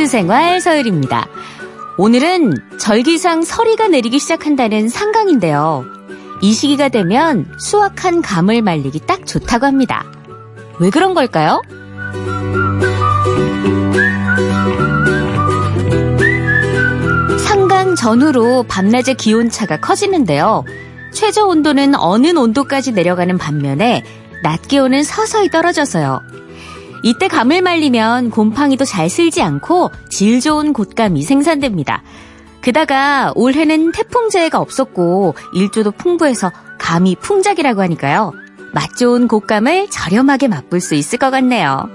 퀴즈 생활 서율입니다. 오늘은 절기상 서리가 내리기 시작한다는 상강인데요. 이 시기가 되면 수확한 감을 말리기 딱 좋다고 합니다. 왜 그런 걸까요? 상강 전후로 밤낮의 기온차가 커지는데요. 최저 온도는 어느 온도까지 내려가는 반면에 낮 기온은 서서히 떨어져서요. 이때 감을 말리면 곰팡이도 잘 쓸지 않고 질 좋은 곶감이 생산됩니다. 게다가 올해는 태풍재해가 없었고 일조도 풍부해서 감이 풍작이라고 하니까요. 맛 좋은 곶감을 저렴하게 맛볼 수 있을 것 같네요.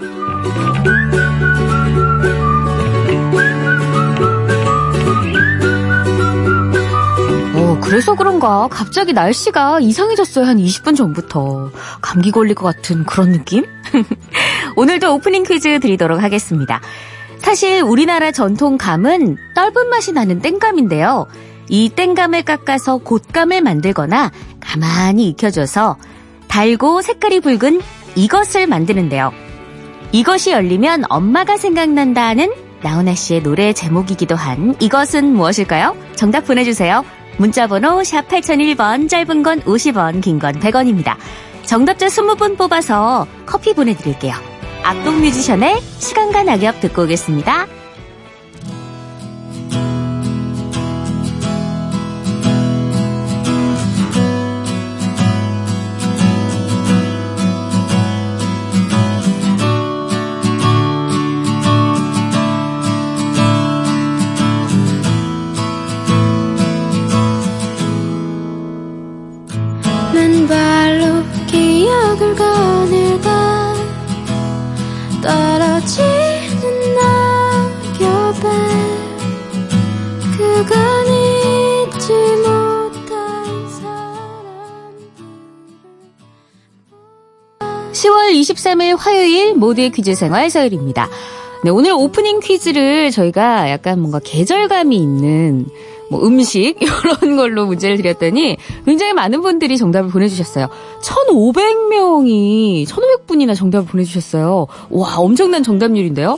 그래서 그런가 갑자기 날씨가 이상해졌어요. 한 20분 전부터. 감기 걸릴 것 같은 그런 느낌? 오늘도 오프닝 퀴즈 드리도록 하겠습니다. 사실 우리나라 전통 감은 떫은 맛이 나는 땡감인데요. 이 땡감을 깎아서 곶감을 만들거나 가만히 익혀줘서 달고 색깔이 붉은 이것을 만드는데요. 이것이 열리면 엄마가 생각난다는 나훈아 씨의 노래 제목이기도 한 이것은 무엇일까요? 정답 보내주세요. 문자번호 샵 8001번 짧은 건 50원 긴 건 100원입니다. 정답자 20분 뽑아서 커피 보내드릴게요. 악동 뮤지션의 시간과 낙엽 듣고 오겠습니다. 10월 23일 화요일 모두의 퀴즈 생활 서열입니다. 네, 오늘 오프닝 퀴즈를 저희가 약간 뭔가 계절감이 있는 뭐 음식 이런 걸로 문제를 드렸더니 굉장히 많은 분들이 정답을 보내주셨어요. 1,500명이 1,500분이나 정답을 보내주셨어요. 와 엄청난 정답률인데요.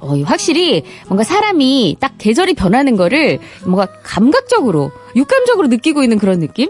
어, 확실히 뭔가 사람이 딱 계절이 변하는 거를 뭔가 감각적으로 육감적으로 느끼고 있는 그런 느낌?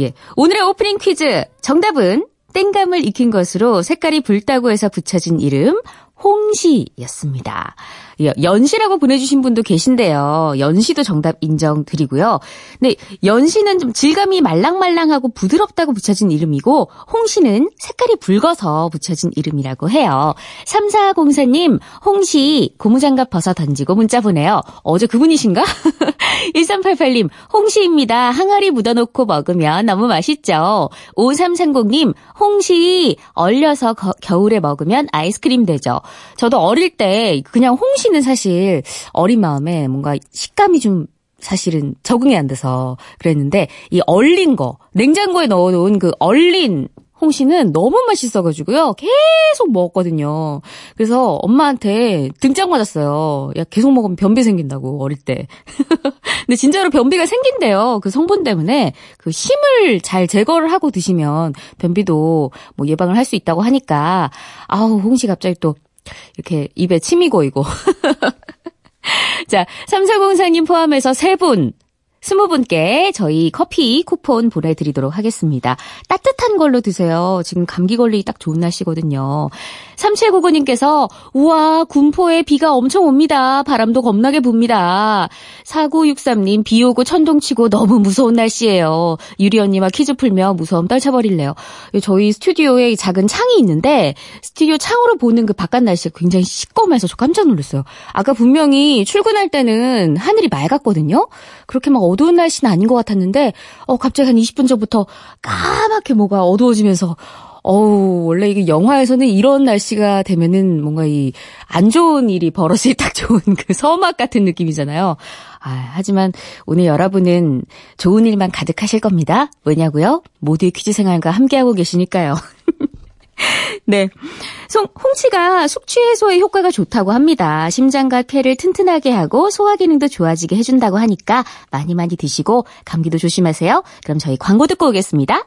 예, 오늘의 오프닝 퀴즈 정답은 땡감을 익힌 것으로 색깔이 붉다고 해서 붙여진 이름 홍시였습니다. 예, 연시라고 보내주신 분도 계신데요. 연시도 정답 인정드리고요. 근데 연시는 좀 질감이 말랑말랑하고 부드럽다고 붙여진 이름이고 홍시는 색깔이 붉어서 붙여진 이름이라고 해요. 3404님 홍시 고무장갑 벗어 던지고 문자 보내요. 어제 그분이신가? 1388님 홍시입니다. 항아리 묻어놓고 먹으면 너무 맛있죠. 5330님 홍시 얼려서 거, 겨울에 먹으면 아이스크림 되죠. 저도 어릴 때 그냥 홍시 홍시는 사실 어린 마음에 뭔가 식감이 좀 사실은 적응이 안 돼서 그랬는데 이 얼린 거 냉장고에 넣어놓은 그 얼린 홍시는 너무 맛있어가지고요. 계속 먹었거든요. 그래서 엄마한테 등짝 맞았어요. 야, 계속 먹으면 변비 생긴다고, 어릴 때. 근데 진짜로 변비가 생긴대요. 그 성분 때문에 그 심을 잘 제거를 하고 드시면 변비도 뭐 예방을 할 수 있다고 하니까, 아우, 홍시 갑자기 또 이렇게 입에 침이 고이고. 자, 3404님 포함해서 세 분, 스무 분께 저희 커피 쿠폰 보내드리도록 하겠습니다. 따뜻한 걸로 드세요. 지금 감기 걸리기 딱 좋은 날씨거든요. 3799님께서 우와 군포에 비가 엄청 옵니다. 바람도 겁나게 붑니다. 4963님 비 오고 천둥치고 너무 무서운 날씨예요. 유리 언니와 퀴즈 풀며 무서움 떨쳐버릴래요. 저희 스튜디오에 작은 창이 있는데 스튜디오 창으로 보는 그 바깥 날씨가 굉장히 시꺼매서 저 깜짝 놀랐어요. 아까 분명히 출근할 때는 하늘이 맑았거든요. 그렇게 막 어두운 날씨는 아닌 것 같았는데 어 갑자기 한 20분 전부터 까맣게 뭐가 어두워지면서 어우, 원래 이게 영화에서는 이런 날씨가 되면은 뭔가 이 안 좋은 일이 벌어질 딱 좋은 그 서막 같은 느낌이잖아요. 아, 하지만 오늘 여러분은 좋은 일만 가득하실 겁니다. 왜냐고요? 모두의 퀴즈 생활과 함께하고 계시니까요. 네. 송, 홍치가 숙취 해소에 효과가 좋다고 합니다. 심장과 폐를 튼튼하게 하고 소화 기능도 좋아지게 해준다고 하니까 많이 많이 드시고 감기도 조심하세요. 그럼 저희 광고 듣고 오겠습니다.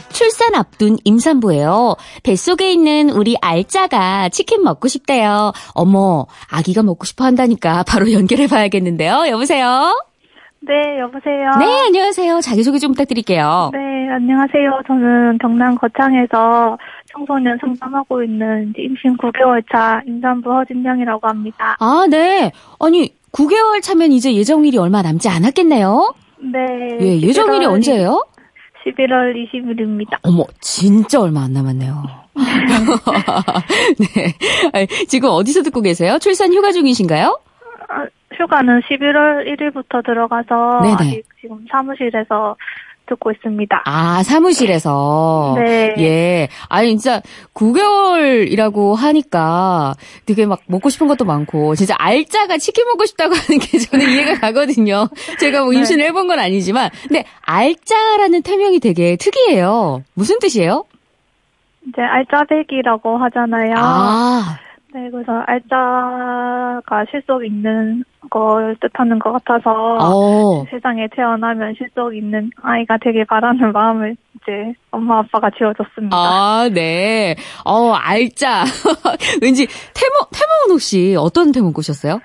출산 앞둔 임산부예요. 뱃속에 있는 우리 알짜가 치킨 먹고 싶대요. 어머, 아기가 먹고 싶어 한다니까 바로 연결해 봐야겠는데요. 여보세요? 네, 여보세요. 네, 안녕하세요. 자기소개 좀 부탁드릴게요. 네, 안녕하세요. 저는 경남 거창에서 청소년 상담하고 있는 임신 9개월 차 임산부 허진영이라고 합니다. 아, 네. 아니, 9개월 차면 이제 예정일이 얼마 남지 않았겠네요? 네. 예, 예정일이 11월 언제예요? 11월 20일입니다. 어머, 진짜 얼마 안 남았네요. 네. 아니, 지금 어디서 듣고 계세요? 출산 휴가 중이신가요? 아, 휴가는 11월 1일부터 들어가서 네네. 아직 지금 사무실에서 듣고 있습니다. 아, 사무실에서. 네. 예. 아니, 진짜 9개월이라고 하니까 되게 막 먹고 싶은 것도 많고, 진짜 알짜가 치킨 먹고 싶다고 하는 게 저는 이해가 가거든요. 제가 뭐 임신을 해본 건 아니지만. 근데 알짜라는 태명이 되게 특이해요. 무슨 뜻이에요? 이제 알짜배기라고 하잖아요. 아, 네, 그래서 알짜가 실속 있는 걸 뜻하는 것 같아서 어. 세상에 태어나면 실속 있는 아이가 되길 바라는 마음을 이제 엄마 아빠가 지어줬습니다. 아, 네. 어, 알짜. 왠지 태몽, 태몽은 혹시 어떤 태몽 꾸셨어요?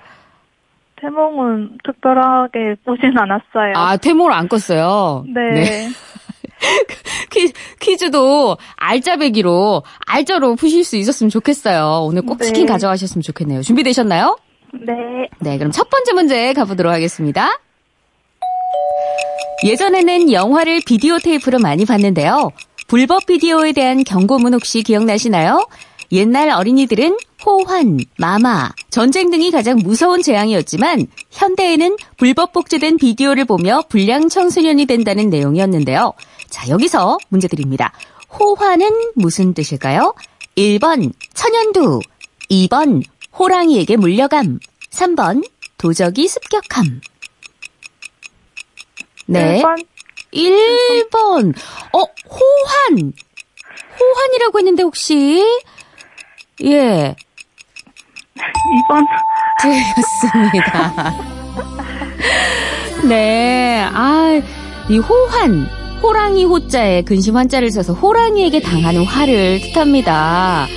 태몽은 특별하게 보진 않았어요. 아, 태몽을 안 꿨어요. 네. 퀴, 퀴즈 도 알짜배기로, 알짜로 푸실 수 있었으면 좋겠어요. 오늘 꼭 네. 치킨 가져가셨으면 좋겠네요. 준비되셨나요? 네. 네, 그럼 첫 번째 문제 가보도록 하겠습니다. 예전에는 영화를 비디오 테이프로 많이 봤는데요. 불법 비디오에 대한 경고문 혹시 기억나시나요? 옛날 어린이들은 호환, 마마, 전쟁 등이 가장 무서운 재앙이었지만 현대에는 불법 복제된 비디오를 보며 불량 청소년이 된다는 내용이었는데요. 자, 여기서 문제 드립니다. 호환은 무슨 뜻일까요? 1번 천연두, 2번 호랑이에게 물려감, 3번 도적이 습격함. 네. 1번 1번. 어, 호환. 호환이라고 했는데 혹시 예, 2번 틀렸습니다. 네. 아, 이 호환. 호랑이 호자에 근심 한자를 써서 호랑이에게 당하는 화를 뜻합니다.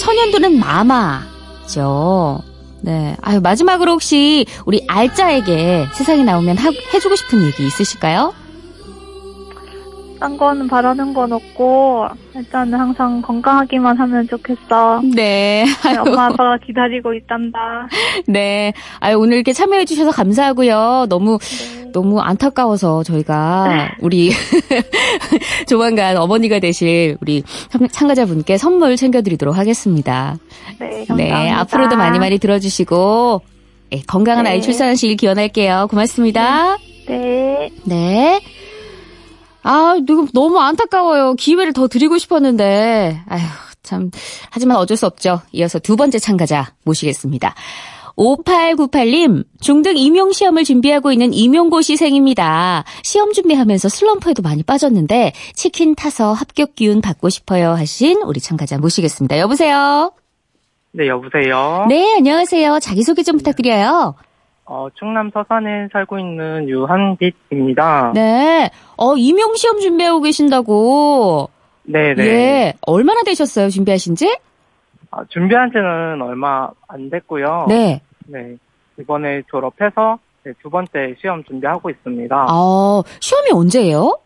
천연두는 마마 죠. 네. 아유, 마지막으로 혹시 우리 알짜에게 세상에 나오면 하- 해주고 싶은 얘기 있으실까요? 딴 거는 바라는 건 없고 일단은 항상 건강하기만 하면 좋겠어. 네. 아유, 엄마 아빠가 기다리고 있단다. 네. 아유, 오늘 이렇게 참여해주셔서 감사하고요. 너무, 너무 안타까워서 저희가 우리 조만간 어머니가 되실 우리 참- 참가자분께 선물 챙겨드리도록 하겠습니다. 네, 감사합니다. 네. 앞으로도 많이 많이 들어주시고, 네, 건강한 네. 아이 출산하시길 기원할게요. 고맙습니다. 네. 네. 아, 너무 안타까워요. 기회를 더 드리고 싶었는데. 아휴, 참. 하지만 어쩔 수 없죠. 이어서 두 번째 참가자 모시겠습니다. 5898님, 중등 임용시험을 준비하고 있는 임용고시생입니다. 시험 준비하면서 슬럼프에도 많이 빠졌는데, 치킨 타서 합격 기운 받고 싶어요 하신 우리 참가자 모시겠습니다. 여보세요? 네, 여보세요. 네, 안녕하세요. 자기소개 좀 부탁드려요. 어, 충남 서산에 살고 있는 유한빛입니다. 네. 어, 임용시험 준비하고 계신다고. 네, 네. 예. 얼마나 되셨어요, 준비하신 지? 아, 준비한 지는 얼마 안 됐고요. 네. 네. 이번에 졸업해서 네, 두 번째 시험 준비하고 있습니다. 아, 시험이 언제예요?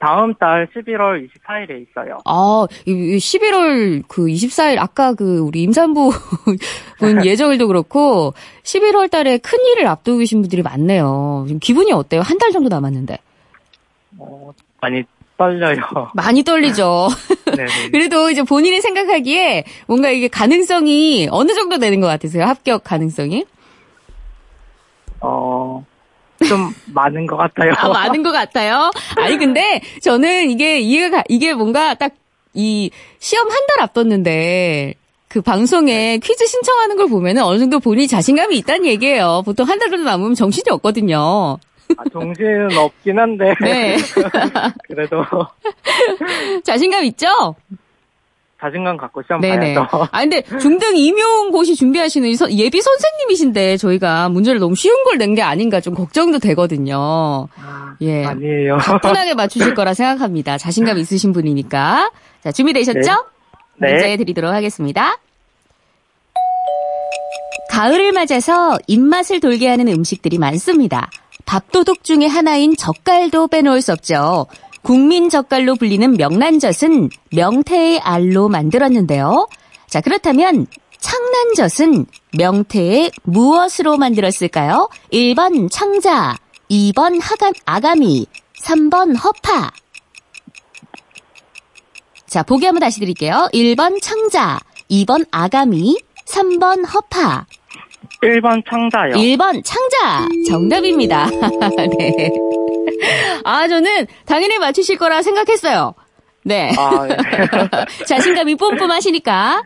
다음 달 11월 24일에 있어요. 아, 이- 이 11월 그 24일, 아까 그 우리 임산부 분 예정일도 그렇고, 11월 달에 큰 일을 앞두고 계신 분들이 많네요. 지금 기분이 어때요? 한 달 정도 남았는데. 어, 많이 떨려요. 많이 떨리죠. 네, 네. 그래도 이제 본인이 생각하기에 뭔가 이게 가능성이 어느 정도 되는 것 같으세요? 합격 가능성이? 어, 좀 많은 것 같아요. 아, 많은 것 같아요. 아니 근데 저는 이게 이해가 가- 이게 뭔가 딱 이 시험 한 달 앞뒀는데 그 방송에 퀴즈 신청하는 걸 보면은 어느 정도 본인이 자신감이 있다는 얘기예요. 보통 한 달 정도 남으면 정신이 없거든요. 아, 정신은 없긴 한데. 네. 그래도 자신감 있죠? 자신감 갖고 시험 네네. 봐야죠. 아 근데 중등 임용고시 준비하시는 예비 선생님이신데 저희가 문제를 너무 쉬운 걸 낸 게 아닌가 좀 걱정도 되거든요. 예. 아니에요. 편하게 맞추실 거라 생각합니다. 자신감 있으신 분이니까. 자, 준비되셨죠? 네. 문제 드리도록 하겠습니다. 가을을 맞아서 입맛을 돌게 하는 음식들이 많습니다. 밥도둑 중에 하나인 젓갈도 빼놓을 수 없죠. 국민 젓갈로 불리는 명란젓은 명태의 알로 만들었는데요. 자, 그렇다면 창란젓은 명태의 무엇으로 만들었을까요? 1번 창자, 2번 하감, 아가미, 3번 허파. 자, 보기 한번 다시 드릴게요. 1번 창자, 2번 아가미, 3번 허파. 1번 창자요. 1번 창자 정답입니다. 네. 아 저는 당연히 맞추실 거라 생각했어요. 네. 아, 네. 자신감이 뿜뿜하시니까.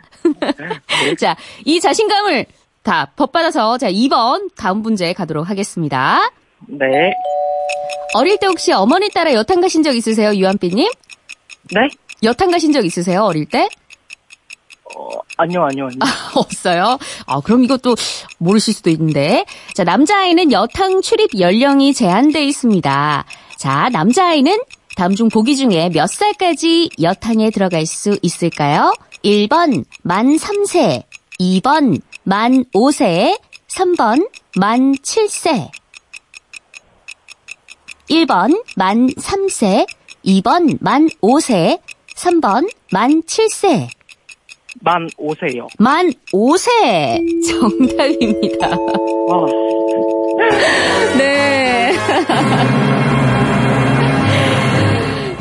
자, 이 자신감을 다 법받아서 자 2번 다음 문제 가도록 하겠습니다. 네. 어릴 때 혹시 어머니 따라 여탕 가신 적 있으세요, 유한비님? 네? 여탕 가신 적 있으세요, 어릴 때? 어, 아니요, 아니요, 아니요. 없어요? 아, 그럼 이것도 모르실 수도 있는데. 자, 남자아이는 여탕 출입 연령이 제한돼 있습니다. 자, 남자아이는 다음 중 보기 중에 몇 살까지 여탕에 들어갈 수 있을까요? 1번, 만 3세. 2번, 만 5세. 3번, 만 7세. 1번, 만 3세. 2번, 만 5세. 3번, 만 7세. 만 5세요. 만 5세 정답입니다. 와, 네.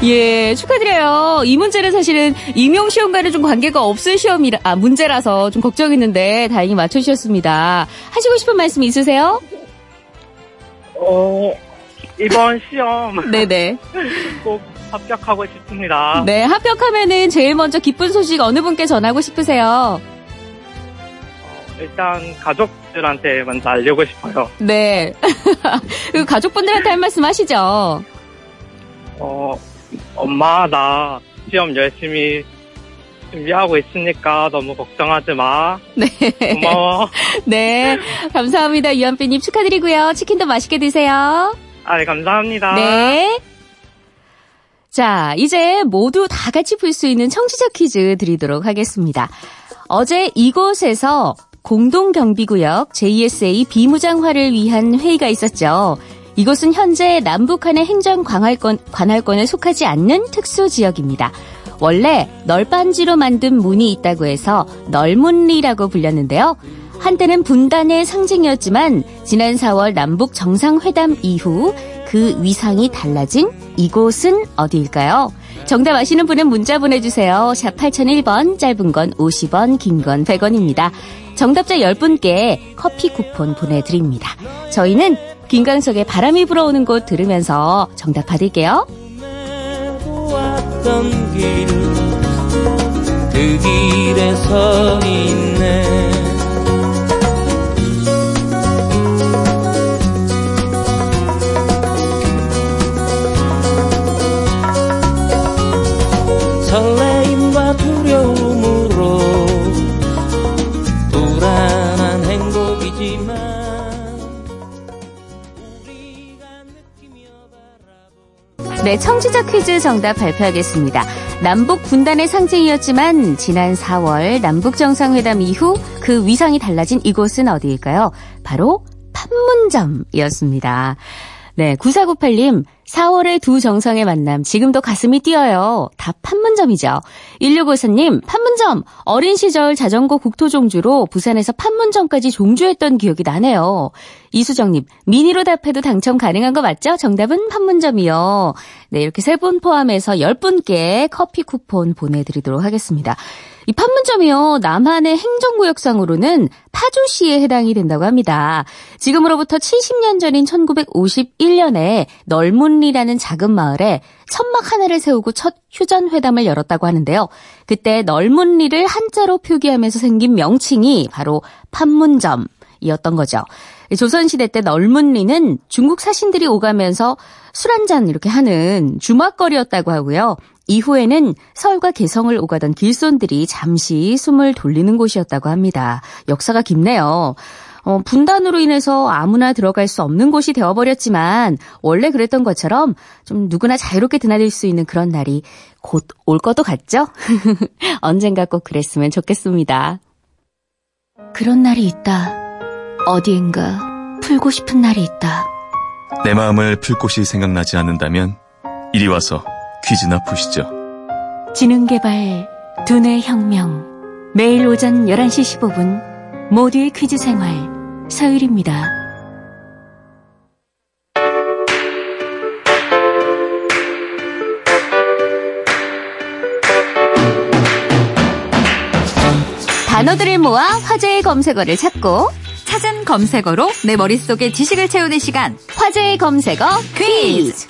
예, 축하드려요. 이 문제는 사실은 임용 시험과는 좀 관계가 없을 시험이라, 아, 문제라서 좀 걱정했는데 다행히 맞춰주셨습니다. 하시고 싶은 말씀 있으세요? 어, 이번 시험 네네. 꼭 합격하고 싶습니다. 네, 합격하면은 제일 먼저 기쁜 소식 어느 분께 전하고 싶으세요? 일단 가족들한테 먼저 알리고 싶어요. 네. 그 가족분들한테 할 말씀 하시죠. 어, 엄마, 나 시험 열심히 준비하고 있으니까 너무 걱정하지 마. 네. 고마워. 네. 감사합니다. 유한비님 축하드리고요. 치킨도 맛있게 드세요. 아, 네, 감사합니다. 네. 자, 이제 모두 다 같이 풀 수 있는 청취자 퀴즈 드리도록 하겠습니다. 어제 이곳에서 공동경비구역 JSA 비무장화를 위한 회의가 있었죠. 이곳은 현재 남북한의 행정 관할권, 관할권에 속하지 않는 특수 지역입니다. 원래 널빤지로 만든 문이 있다고 해서 널문리라고 불렸는데요. 한때는 분단의 상징이었지만 지난 4월 남북 정상회담 이후 그 위상이 달라진 이곳은 어디일까요? 정답 아시는 분은 문자 보내주세요. 샵 8001번, 짧은 건 50원, 긴 건 100원입니다. 정답자 10분께 커피 쿠폰 보내드립니다. 저희는 김강석의 바람이 불어오는 곳 들으면서 정답 받을게요. 그 길에 서 있네. 네, 청취자 퀴즈 정답 발표하겠습니다. 남북 분단의 상징이었지만 지난 4월 남북 정상회담 이후 그 위상이 달라진 이곳은 어디일까요? 바로 판문점이었습니다. 네, 9498님, 4월의 두 정상의 만남, 지금도 가슴이 뛰어요. 다 판문점이죠. 1654님, 판문점, 어린 시절 자전거 국토종주로 부산에서 판문점까지 종주했던 기억이 나네요. 이수정님, 미니로 답해도 당첨 가능한 거 맞죠? 정답은 판문점이요. 네, 이렇게 세 분 포함해서 10분께 커피 쿠폰 보내드리도록 하겠습니다. 이 판문점이요, 남한의 행정구역상으로는 파주시에 해당이 된다고 합니다. 지금으로부터 70년 전인 1951년에 널문리라는 작은 마을에 천막 하나를 세우고 첫 휴전회담을 열었다고 하는데요. 그때 널문리를 한자로 표기하면서 생긴 명칭이 바로 판문점이었던 거죠. 조선시대 때 널문리는 중국 사신들이 오가면서 술 한잔 이렇게 하는 주막거리였다고 하고요. 이후에는 서울과 개성을 오가던 길손들이 잠시 숨을 돌리는 곳이었다고 합니다. 역사가 깊네요. 어, 분단으로 인해서 아무나 들어갈 수 없는 곳이 되어버렸지만 원래 그랬던 것처럼 좀 누구나 자유롭게 드나들 수 있는 그런 날이 곧 올 것도 같죠? 언젠가 꼭 그랬으면 좋겠습니다. 그런 날이 있다. 어디엔가 풀고 싶은 날이 있다. 내 마음을 풀 곳이 생각나지 않는다면 이리 와서 퀴즈나 푸시죠. 지능개발 두뇌 혁명 매일 오전 11시 15분 모두의 퀴즈 생활 서율입니다. 단어들을 모아 화제의 검색어를 찾고 찾은 검색어로 내 머릿속에 지식을 채우는 시간. 화제의 검색어 퀴즈.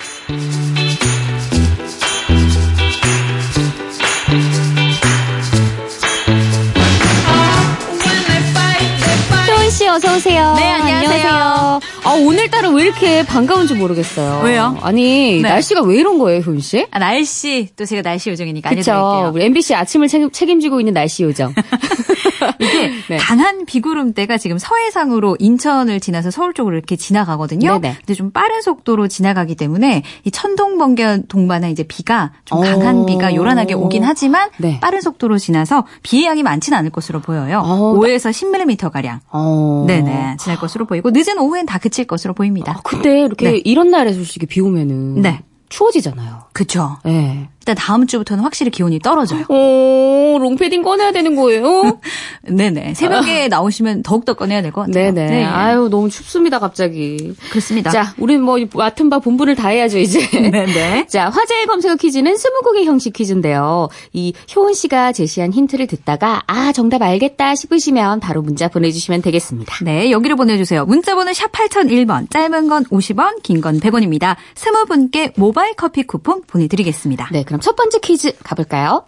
효은 씨 어서 오세요. 네, 안녕하세요. 아 오늘따라 왜 이렇게 반가운지 모르겠어요. 왜요? 아니 네. 날씨가 왜 이런 거예요, 효은 씨? 아, 날씨 또 제가 날씨 요정이니까. 알려드릴게요. 우리 MBC 아침을 책임, 책임지고 있는 날씨 요정. 이게 네. 강한 비구름대가 지금 서해상으로 인천을 지나서 서울 쪽으로 이렇게 지나가거든요. 네네. 근데 좀 빠른 속도로 지나가기 때문에 이 천둥 번개 동반한 이제 비가 좀 오. 강한 비가 요란하게 오긴 하지만 네. 빠른 속도로 지나서 비의 양이 많지는 않을 것으로 보여요. 어, 5에서 10mm 가량. 어. 네네 지날 것으로 보이고 늦은 오후엔 다 그칠 것으로 보입니다. 아, 근데 이렇게 네. 이런 날에 솔직히 비 오면은 네. 추워지잖아요. 그쵸. 네. 일단 다음 주부터는 확실히 기온이 떨어져요. 오, 롱패딩 꺼내야 되는 거예요? 네네. 새벽에 나오시면 더욱더 꺼내야 될 것 같아요. 네네. 네. 아유, 너무 춥습니다, 갑자기. 그렇습니다. 자, 우린 뭐, 맡은 바 본분을 다 해야죠, 이제. 네네. 자, 화제의 검색어 퀴즈는 스무고개 형식 퀴즈인데요. 이 효은 씨가 제시한 힌트를 듣다가, 아, 정답 알겠다 싶으시면 바로 문자 보내주시면 되겠습니다. 네, 여기로 보내주세요. 문자번호 샵 8001번, 짧은 건 50원, 긴 건 100원입니다. 스무 분께 모바일 커피 쿠폰 보내드리겠습니다. 네, 그럼 첫 번째 퀴즈 가볼까요?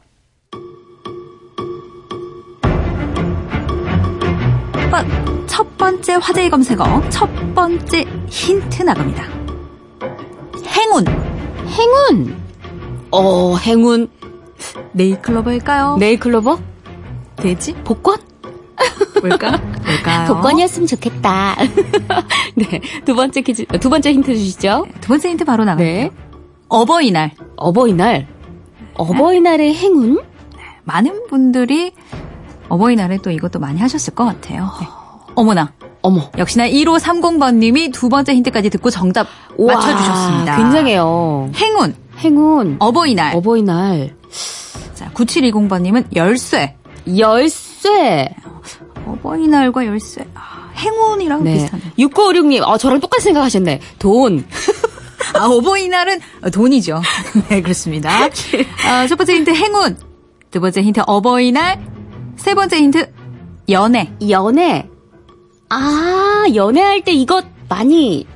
번- 첫 번째 화제의 검색어, 첫 번째 힌트 나갑니다. 행운. 행운! 어, 행운. 네일클로버일까요? 네일클로버? 돼지? 복권? 뭘까? 뭘까요? 복권이었으면 좋겠다. 네, 두 번째 퀴즈, 두 번째 힌트 주시죠. 두 번째 힌트 바로 나갑니다. 네. 어버이날. 어버이날. 어버이날의 행운? 많은 분들이 어버이날에 또 이것도 많이 하셨을 것 같아요. 네. 어머나. 어머. 역시나 1530번님이 두 번째 힌트까지 듣고 정답 우와, 맞춰주셨습니다. 굉장해요. 행운, 행운. 어버이날. 어버이날. 자, 9720번님은 열쇠. 열쇠. 어버이날과 열쇠. 아, 행운이랑 네. 비슷하네. 6956님, 어, 저랑 똑같이 생각하셨네. 돈. 아, 어버이날은 돈이죠. 네, 그렇습니다. 아, 첫 번째 힌트 행운. 두 번째 힌트 어버이날. 세 번째 힌트 연애. 연애. 아, 연애할 때 이것 많이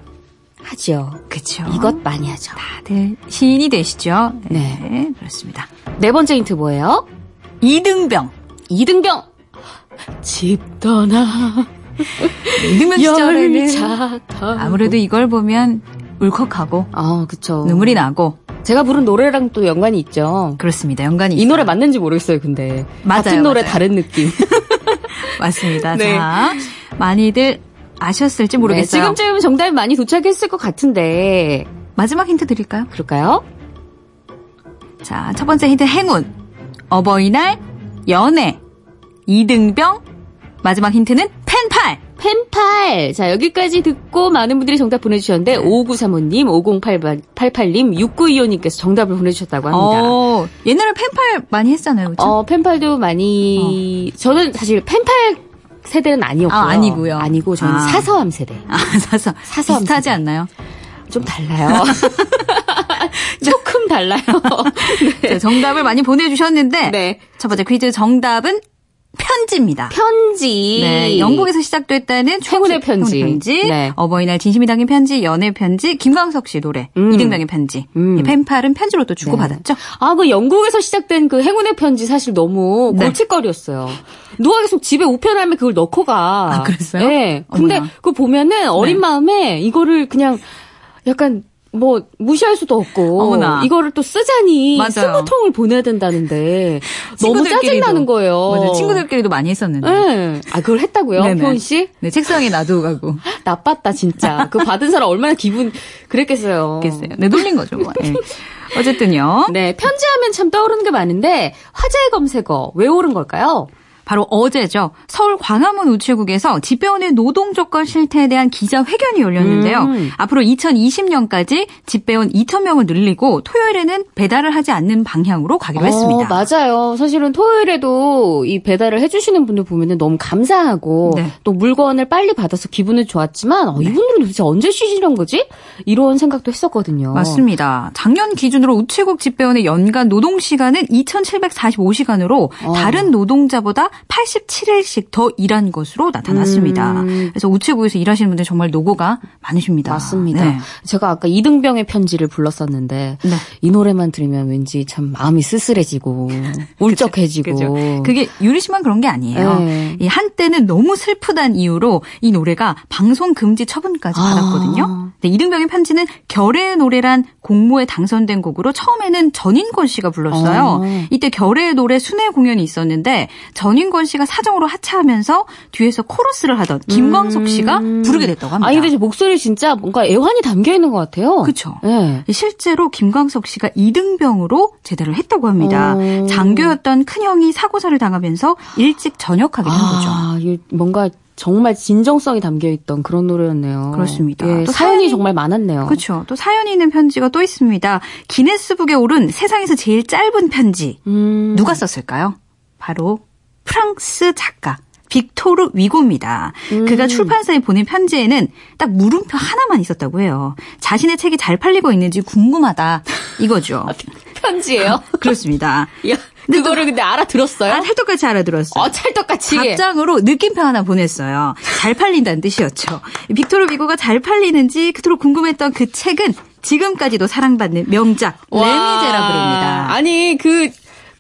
하죠. 그쵸. 이것 많이 하죠. 다들 시인이 되시죠? 네. 그렇습니다. 네 번째 힌트 뭐예요? 이등병. 이등병. 집 떠나. 이등병 시절에는. 아무래도 이걸 보면 울컥하고 아, 그쵸. 눈물이 나고 제가 부른 노래랑 또 연관이 있죠. 그렇습니다. 연관이 이 있어요. 노래 맞는지 모르겠어요, 근데. 맞아요, 같은 노래 맞아요. 다른 느낌. 맞습니다. 네. 자, 많이들 아셨을지 모르겠어요. 네, 지금쯤 정답이 많이 도착했을 것 같은데. 마지막 힌트 드릴까요? 그럴까요? 자, 첫 번째 힌트 행운. 어버이날, 연애, 이등병. 마지막 힌트는 펜팔. 펜팔. 자, 여기까지 듣고 많은 분들이 정답 보내주셨는데, 5935님, 5088님, 6925님께서 정답을 보내주셨다고 합니다. 어, 옛날에 펜팔 많이 했잖아요. 그렇죠? 어, 펜팔도 많이, 저는 사실 펜팔 세대는 아니었고요. 아, 아니고요. 아니고, 저는 아. 사서함 세대. 아, 사서 사서함 비슷하지 세대. 않나요? 좀 달라요. 조금 달라요. 자, 정답을 많이 보내주셨는데 네. 첫 번째 퀴즈 정답은 편지입니다. 편지. 네, 영국에서 시작됐다는 행운의 편지. 편지, 네. 어버이날 진심이 담긴 편지, 연애 편지, 김광석 씨 노래, 음. 이등병의 편지. 음. 이 펜팔은 편지로 또 주고받았죠. 아, 그 영국에서 시작된 그 행운의 편지 사실 너무 네. 골칫거리였어요. 누가 계속 집에 우편함에 그걸 넣고 가. 아, 그랬어요? 네. 근데 어머나. 그거 보면은 어린 네. 마음에 이거를 그냥 약간 뭐 무시할 수도 없고 어머나. 이거를 또 쓰자니 맞아요. 스무 통을 보내야 된다는데 너무. 짜증 나는 거예요. 맞아요. 친구들끼리도 많이 했었는데. 네. 아 그걸 했다고요. 표은 씨? 네, 책상에 놔두고 가고. 나빴다 진짜. 그 받은 사람 얼마나 기분 그랬겠어요. 겠어요. 네, 놀린 거죠. 뭐. 네. 어쨌든요. 네, 편지하면 참 떠오르는 게 많은데 화제의 검색어 왜 오른 걸까요? 바로 어제죠. 서울 광화문 우체국에서 집배원의 노동 조건 실태에 대한 기자회견이 열렸는데요. 음. 앞으로 2020년까지 집배원 2,000명을 늘리고 토요일에는 배달을 하지 않는 방향으로 가기로 했습니다. 어, 맞아요. 사실은 토요일에도 이 배달을 해주시는 분들 보면은 너무 감사하고 네. 또 물건을 빨리 받아서 기분은 좋았지만 어, 이분들은 도대체 언제 쉬시는 거지? 이런 생각도 했었거든요. 맞습니다. 작년 기준으로 우체국 집배원의 연간 노동 시간은 2,745시간으로 어. 다른 노동자보다 87일씩 더 일한 것으로 나타났습니다. 음. 그래서 우체국에서 일하시는 분들 정말 노고가 많으십니다. 맞습니다. 네. 제가 아까 이등병의 편지를 불렀었는데 네. 이 노래만 들으면 왠지 참 마음이 쓸쓸해지고 울적해지고 그죠. 그게 유리 씨만 그런 게 아니에요. 네. 이 한때는 너무 슬프단 이유로 이 노래가 방송 금지 처분까지 아. 받았거든요. 네, 이등병의 편지는 결의의 노래란 공모에 당선된 곡으로 처음에는 전인권 씨가 불렀어요. 아. 이때 결의의 노래 순회 공연이 있었는데 전인 권 씨가 사정으로 하차하면서 뒤에서 코러스를 하던 김광석 씨가 부르게 됐다고 합니다. 음. 아니 근데 제 목소리 진짜 뭔가 애환이 담겨 있는 것 같아요. 그쵸. 네. 실제로 김광석 씨가 이등병으로 제대를 했다고 합니다. 어. 장교였던 큰형이 사고사를 당하면서 일찍 전역하게 된 거죠. 아, 이게 뭔가 정말 진정성이 담겨 있던 그런 노래였네요. 그렇습니다. 예, 또 사연이 사연이- 정말 많았네요. 그렇죠. 또 사연이 있는 편지가 또 있습니다. 기네스북에 오른 세상에서 제일 짧은 편지. 음. 누가 썼을까요? 바로 프랑스 작가 빅토르 위고입니다. 음. 그가 출판사에 보낸 편지에는 딱 물음표 하나만 있었다고 해요. 자신의 책이 잘 팔리고 있는지 궁금하다. 이거죠. 편지예요? 그렇습니다. 야, 그거를 근데 알아들었어요? 아, 찰떡같이 알아들었어요. 어, 찰떡같이. 답장으로 느낌표 하나 보냈어요. 잘 팔린다는 뜻이었죠. 빅토르 위고가 잘 팔리는지 그토록 궁금했던 그 책은 지금까지도 사랑받는 명작 와. 레미제라블입니다. 아니, 그,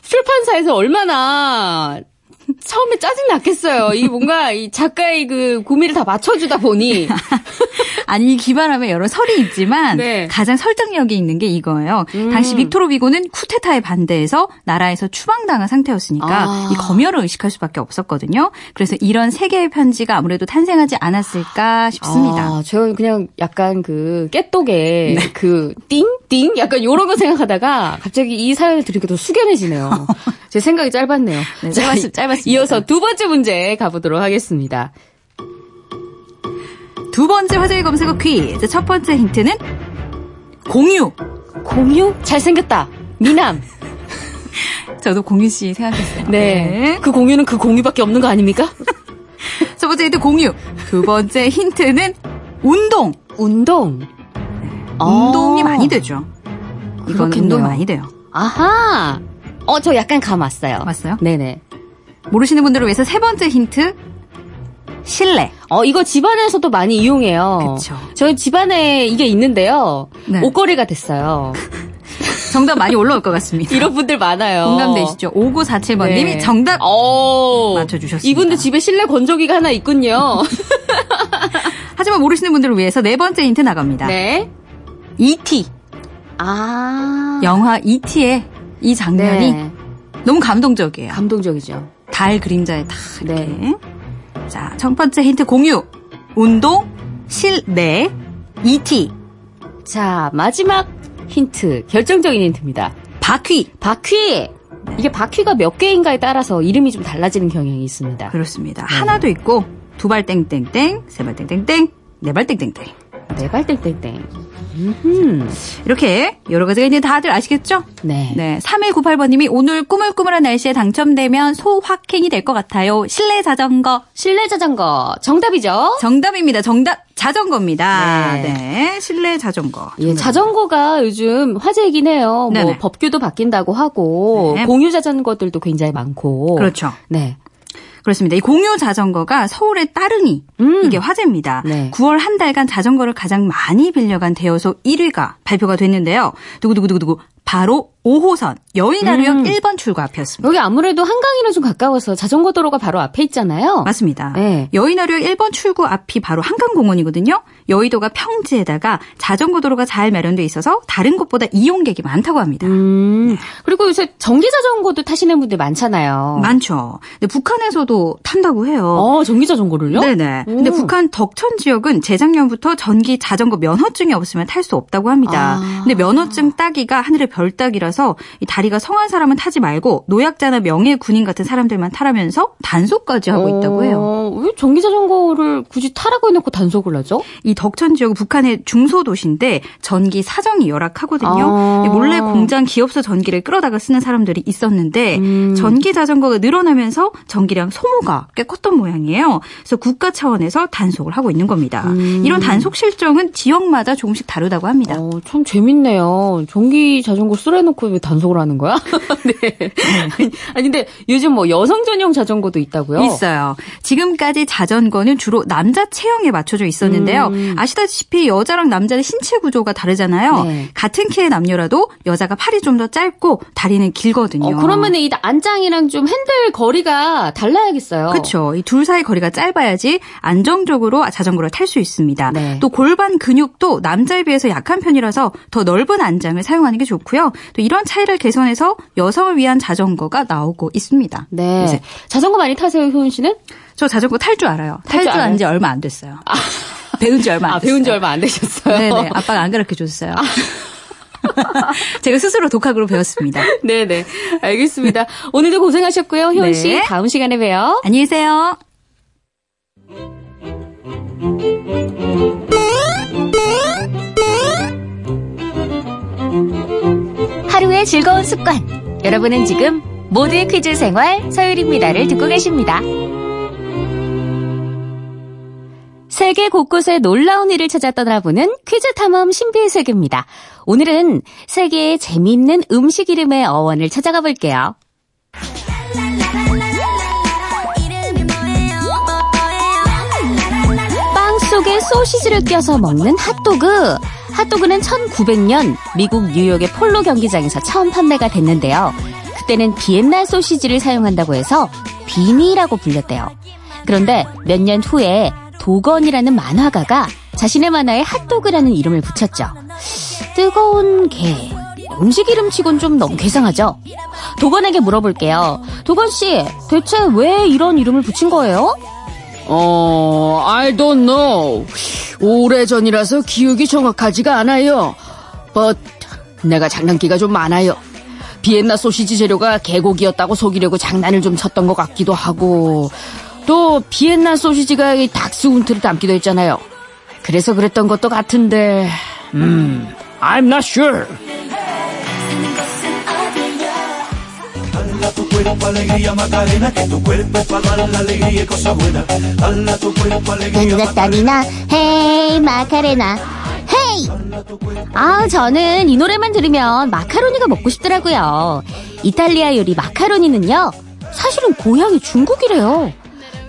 출판사에서 얼마나 처음에 짜증 났겠어요. 이 뭔가 이 작가의 그 구미를 다 맞춰주다 보니. 아니 이 기반함에 여러 설이 있지만 네. 가장 설득력이 있는 게 이거예요. 음. 당시 빅토르 위고는 쿠데타에 반대해서 나라에서 추방당한 상태였으니까 아. 이 검열을 의식할 수밖에 없었거든요. 그래서 이런 세 개의 편지가 아무래도 탄생하지 않았을까 싶습니다. 아, 저는 그냥 약간 그 깨똑에 네. 그 띵? 띵? 약간 요런 거 생각하다가 갑자기 이 사연을 들으니까 더 숙연해지네요. 제 생각이 짧았네요. 네, 자, 짧았- 짧았습니다. 이어서 두 번째 문제 가보도록 하겠습니다. 두 번째 화제의 검색어 퀴즈 첫 번째 힌트는 공유. 공유? 잘생겼다. 미남. 저도 공유 씨 생각했어요. 네. 그 공유는 그 공유밖에 없는 거 아닙니까? 첫 번째 힌트 공유. 두 번째 힌트는 운동. 운동. 운동이 아. 많이 되죠. 이건. 운동이 많이 돼요. 아하. 어, 저 약간 감 왔어요. 왔어요? 네네. 모르시는 분들을 위해서 세 번째 힌트 실내. 어, 이거 집안에서도 많이 이용해요. 그쵸. 저희 집안에 이게 있는데요. 네. 옷걸이가 됐어요. 정답 많이 올라올 것 같습니다. 이런 분들 많아요. 공감되시죠? 5947번님이 네. 정답 오. 맞춰주셨습니다. 이분들 집에 실내 건조기가 하나 있군요. 하지만 모르시는 분들을 위해서 네 번째 힌트 나갑니다. 네. E.T. 아. 영화 E.T.의 이 장면이 네. 너무 감동적이에요. 감동적이죠. 달 그림자에 다 이렇게. 네. 자, 첫 번째 힌트 공유. 운동, 실내, E.T. 자, 마지막 힌트. 결정적인 힌트입니다. 바퀴. 바퀴. 이게 바퀴가 몇 개인가에 따라서 이름이 좀 달라지는 경향이 있습니다. 그렇습니다. 하나도 있고 두 발 땡땡땡, 세 발 땡땡땡, 네 발 땡땡땡. 네 발 땡땡땡. 음. 이렇게 여러 가지가 있는데 다들 아시겠죠? 네. 네. 3198번님이 오늘 꾸물꾸물한 날씨에 당첨되면 소확행이 될 것 같아요. 실내 자전거. 실내 자전거 정답이죠? 정답입니다. 정답 자전거입니다. 네. 네. 실내 자전거. 예, 자전거가 요즘 화제이긴 해요. 뭐 네네. 법규도 바뀐다고 하고 네. 공유 자전거들도 굉장히 많고. 그렇죠. 네. 그렇습니다. 이 공유 자전거가 서울의 따릉이 음. 이게 화제입니다. 네. 9월 한 달간 자전거를 가장 많이 빌려간 대여소 1위가 발표가 됐는데요. 두구두구두구두구 바로 5호선 여의나루역 음. 1번 출구 앞이었습니다. 여기 아무래도 한강이랑 좀 가까워서 자전거 도로가 바로 앞에 있잖아요. 맞습니다. 네. 여의나루역 1번 출구 앞이 바로 한강공원이거든요. 여의도가 평지에다가 자전거 도로가 잘 마련돼 있어서 다른 곳보다 이용객이 많다고 합니다. 음. 그리고 요새 전기 자전거도 타시는 분들 많잖아요. 많죠. 근데 북한에서도 탄다고 해요. 어, 전기 자전거를요? 네네. 근데 오. 북한 덕천 지역은 재작년부터 전기 자전거 면허증이 없으면 탈 수 없다고 합니다. 아. 근데 면허증 따기가 하늘의 별 따기라서 이 다리가 성한 사람은 타지 말고 노약자나 명예 군인 같은 사람들만 타라면서 단속까지 하고 있다고 해요. 어, 왜 전기 자전거를 굳이 타라고 해놓고 단속을 하죠? 이 덕천 지역은 북한의 중소도시인데 전기 사정이 열악하거든요. 아. 이 몰래 공장 기업소 전기를 끌어다가 쓰는 사람들이 있었는데 음. 전기 자전거가 늘어나면서 전기량 소모가 꽤 컸던 모양이에요. 그래서 국가 차원에서 단속을 하고 있는 겁니다. 음. 이런 단속 실정은 지역마다 조금씩 다르다고 합니다. 어, 참 재밌네요. 전기 자전거 쓰래놓고 왜 단속을 하는 거야? 네. 아니, 근데 요즘 뭐 여성 전용 자전거도 있다고요? 있어요. 지금까지 자전거는 주로 남자 체형에 맞춰져 있었는데요. 음. 아시다시피 여자랑 남자의 신체 구조가 다르잖아요. 네. 같은 키의 남녀라도 여자가 팔이 좀 더 짧고 다리는 길거든요. 어, 그러면 이 안장이랑 좀 핸들 거리가 달라야겠어요. 그렇죠. 이 둘 사이 거리가 짧아야지 안정적으로 자전거를 탈 수 있습니다. 네. 또 골반 근육도 남자에 비해서 약한 편이라서 더 넓은 안장을 사용하는 게 좋고요. 또 이런 차이를 개선해서 여성을 위한 자전거가 나오고 있습니다. 네. 요새. 자전거 많이 타세요, 효은 씨는? 저 자전거 탈 줄 알아요. 탈탈줄줄 알아요? 안지 얼마 안 됐어요. 배운 지 얼마 안 아, 됐어요. 배운 지 얼마 안 되셨어요. 네네. 아빠가 안 가르쳐 줬어요. 제가 스스로 독학으로 배웠습니다. 네네. 알겠습니다. 오늘도 고생하셨고요. 효은 네. 씨. 다음 시간에 봬요. 안녕히 계세요. 하루의 즐거운 습관. 여러분은 지금 모두의 퀴즈 생활 서율입니다를 듣고 계십니다. 세계 곳곳의 놀라운 일을 찾아 떠나보는 퀴즈 탐험 신비의 세계입니다. 오늘은 세계의 재미있는 음식 이름의 어원을 찾아가 볼게요. 빵 속에 소시지를 껴서 먹는 핫도그. 핫도그는 1900년 미국 뉴욕의 폴로 경기장에서 처음 판매가 됐는데요. 그때는 비엔나 소시지를 사용한다고 해서 비니라고 불렸대요. 그런데 몇 년 후에 도건이라는 만화가가 자신의 만화에 핫도그라는 이름을 붙였죠. 뜨거운 게 음식 이름 치곤 좀 너무 괴상하죠? 도건에게 물어볼게요. 도건 씨, 대체 왜 이런 이름을 붙인 거예요? 어, I don't know. 오래전이라서 기억이 정확하지가 않아요. But 내가 장난기가 좀 많아요. 비엔나 소시지 재료가 개고기였다고 속이려고 장난을 좀 쳤던 것 같기도 하고 또 비엔나 소시지가 이 닥스훈트를 담기도 했잖아요. 그래서 그랬던 것도 같은데 음, I'm not sure. 따니나 따니나 헤이 마카레나 헤이 아, 저는 이 노래만 들으면 마카로니가 먹고 싶더라고요. 이탈리아 요리 마카로니는요, 사실은 고향이 중국이래요.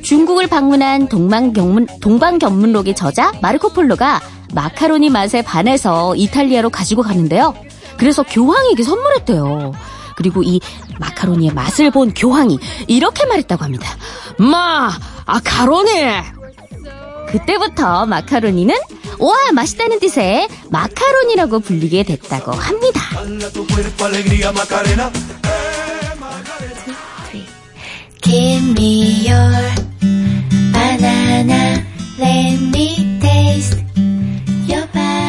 중국을 방문한 동방견문, 동방견문록의 저자 마르코 폴로가 마카로니 맛에 반해서 이탈리아로 가지고 가는데요. 그래서 교황에게 선물했대요. 그리고 이 마카로니의 맛을 본 교황이 이렇게 말했다고 합니다. 마, 아카로니. 그때부터 마카로니는 와 맛있다는 뜻의 마카로니라고 불리게 됐다고 합니다.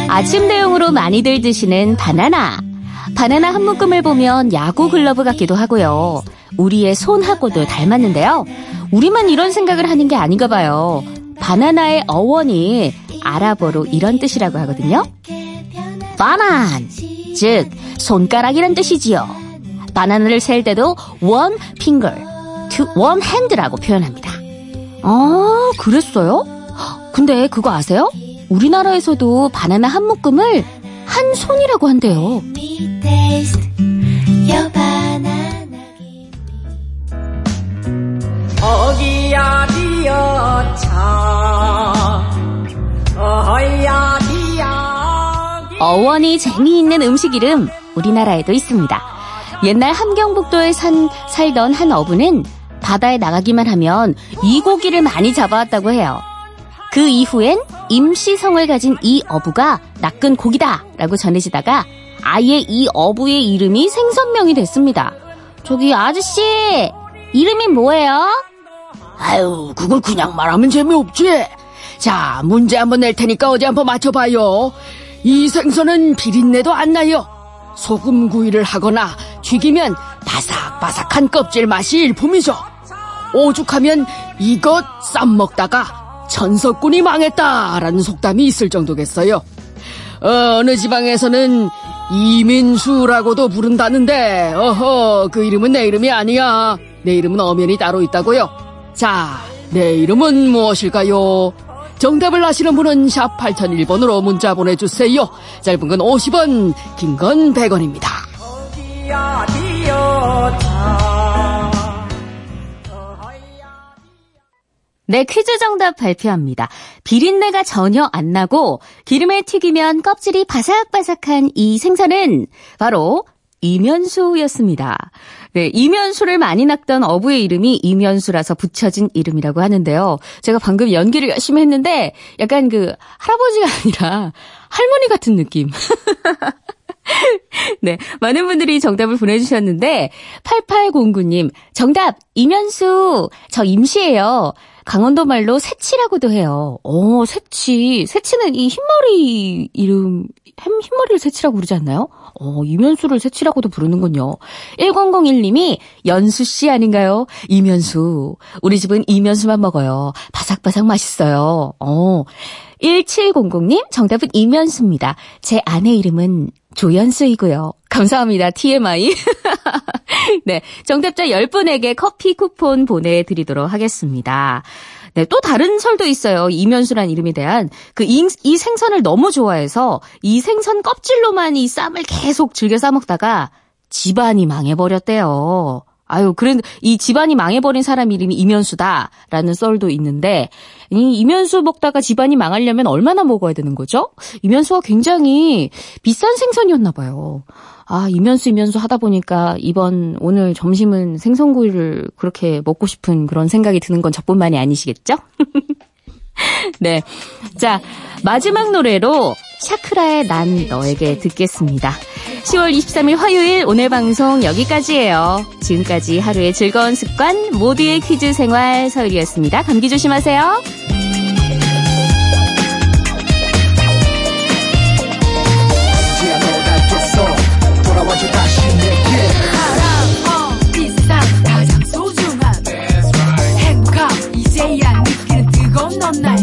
아침 대용으로 많이들 드시는 바나나. 바나나 한 묶음을 보면 야구 글러브 같기도 하고요. 우리의 손하고도 닮았는데요. 우리만 이런 생각을 하는 게 아닌가 봐요. 바나나의 어원이 아랍어로 이런 뜻이라고 하거든요. 바난, 즉 손가락이란 뜻이지요. 바나나를 셀 때도 finger, to one hand라고 표현합니다. 아, 그랬어요? 근데 그거 아세요? 우리나라에서도 바나나 한 묶음을 한 손이라고 한대요. 어기야 디어차 어야 디야 어원이 재미있는 음식 이름 우리나라에도 있습니다. 옛날 함경북도에 산, 살던 한 어부는 바다에 나가기만 하면 이 고기를 많이 잡아왔다고 해요. 그 이후엔 임시성을 가진 이 어부가 낚은 고기다 라고 전해지다가 아예 이 어부의 이름이 생선명이 됐습니다. 저기 아저씨 이름이 뭐예요? 아유, 그걸 그냥 말하면 재미없지. 자, 문제 한번 낼 테니까 어디 한번 맞춰봐요. 이 생선은 비린내도 안 나요. 소금 구이를 하거나 튀기면 바삭바삭한 껍질 맛이 일품이죠. 오죽하면 이것 쌈 먹다가 천석군이 망했다라는 속담이 있을 정도겠어요. 어느 지방에서는 이민수라고도 부른다는데 어허 그 이름은 내 이름이 아니야. 내 이름은 엄연히 따로 있다고요. 자, 내 이름은 무엇일까요? 정답을 아시는 분은 샵 8001번으로 문자 보내주세요. 짧은 건 50원, 긴 건 100원입니다. 어기야 디어 네, 퀴즈 정답 발표합니다. 비린내가 전혀 안 나고 기름에 튀기면 껍질이 바삭바삭한 이 생선은 바로 이면수였습니다. 네, 이면수를 많이 낚던 어부의 이름이 이면수라서 붙여진 이름이라고 하는데요. 제가 방금 연기를 열심히 했는데 약간 그 할아버지가 아니라 할머니 같은 느낌. 네, 많은 분들이 정답을 보내주셨는데 8809님 정답 이면수 저 임시예요. 강원도 말로 새치라고도 해요. 오, 새치. 새치는 이 흰머리 이름, 흰- 흰머리를 새치라고 부르지 않나요? 어, 이면수를 새치라고도 부르는군요. 1001님이 연수씨 아닌가요? 이면수. 우리 집은 이면수만 먹어요. 바삭바삭 맛있어요. 어. 1700님, 정답은 이면수입니다. 제 아내 이름은 조연수이고요. 감사합니다. TMI. 네, 정답자 10분에게 커피 쿠폰 보내드리도록 하겠습니다. 네, 또 다른 설도 있어요. 이면수란 이름에 대한 그 이 생선을 너무 좋아해서 이 생선 껍질로만 이 쌈을 계속 즐겨 싸먹다가 집안이 망해버렸대요. 아유, 그래, 이 집안이 망해버린 사람 이름이 이면수다라는 썰도 있는데, 이 이면수 먹다가 집안이 망하려면 얼마나 먹어야 되는 거죠? 이면수가 굉장히 비싼 생선이었나 봐요. 아, 이면수, 이면수 하다 보니까 이번, 오늘 점심은 생선구이를 그렇게 먹고 싶은 그런 생각이 드는 건 저뿐만이 아니시겠죠? 네. 자, 마지막 노래로 샤크라의 난 너에게 듣겠습니다. 10월 23일 화요일 오늘 방송 여기까지예요. 지금까지 하루의 즐거운 습관 모두의 퀴즈 생활 서울이었습니다. 감기 조심하세요. 가져 다시 내게. 사랑 어 비상 가장 소중한. 행복 이제야 느끼는 뜨거운 넌날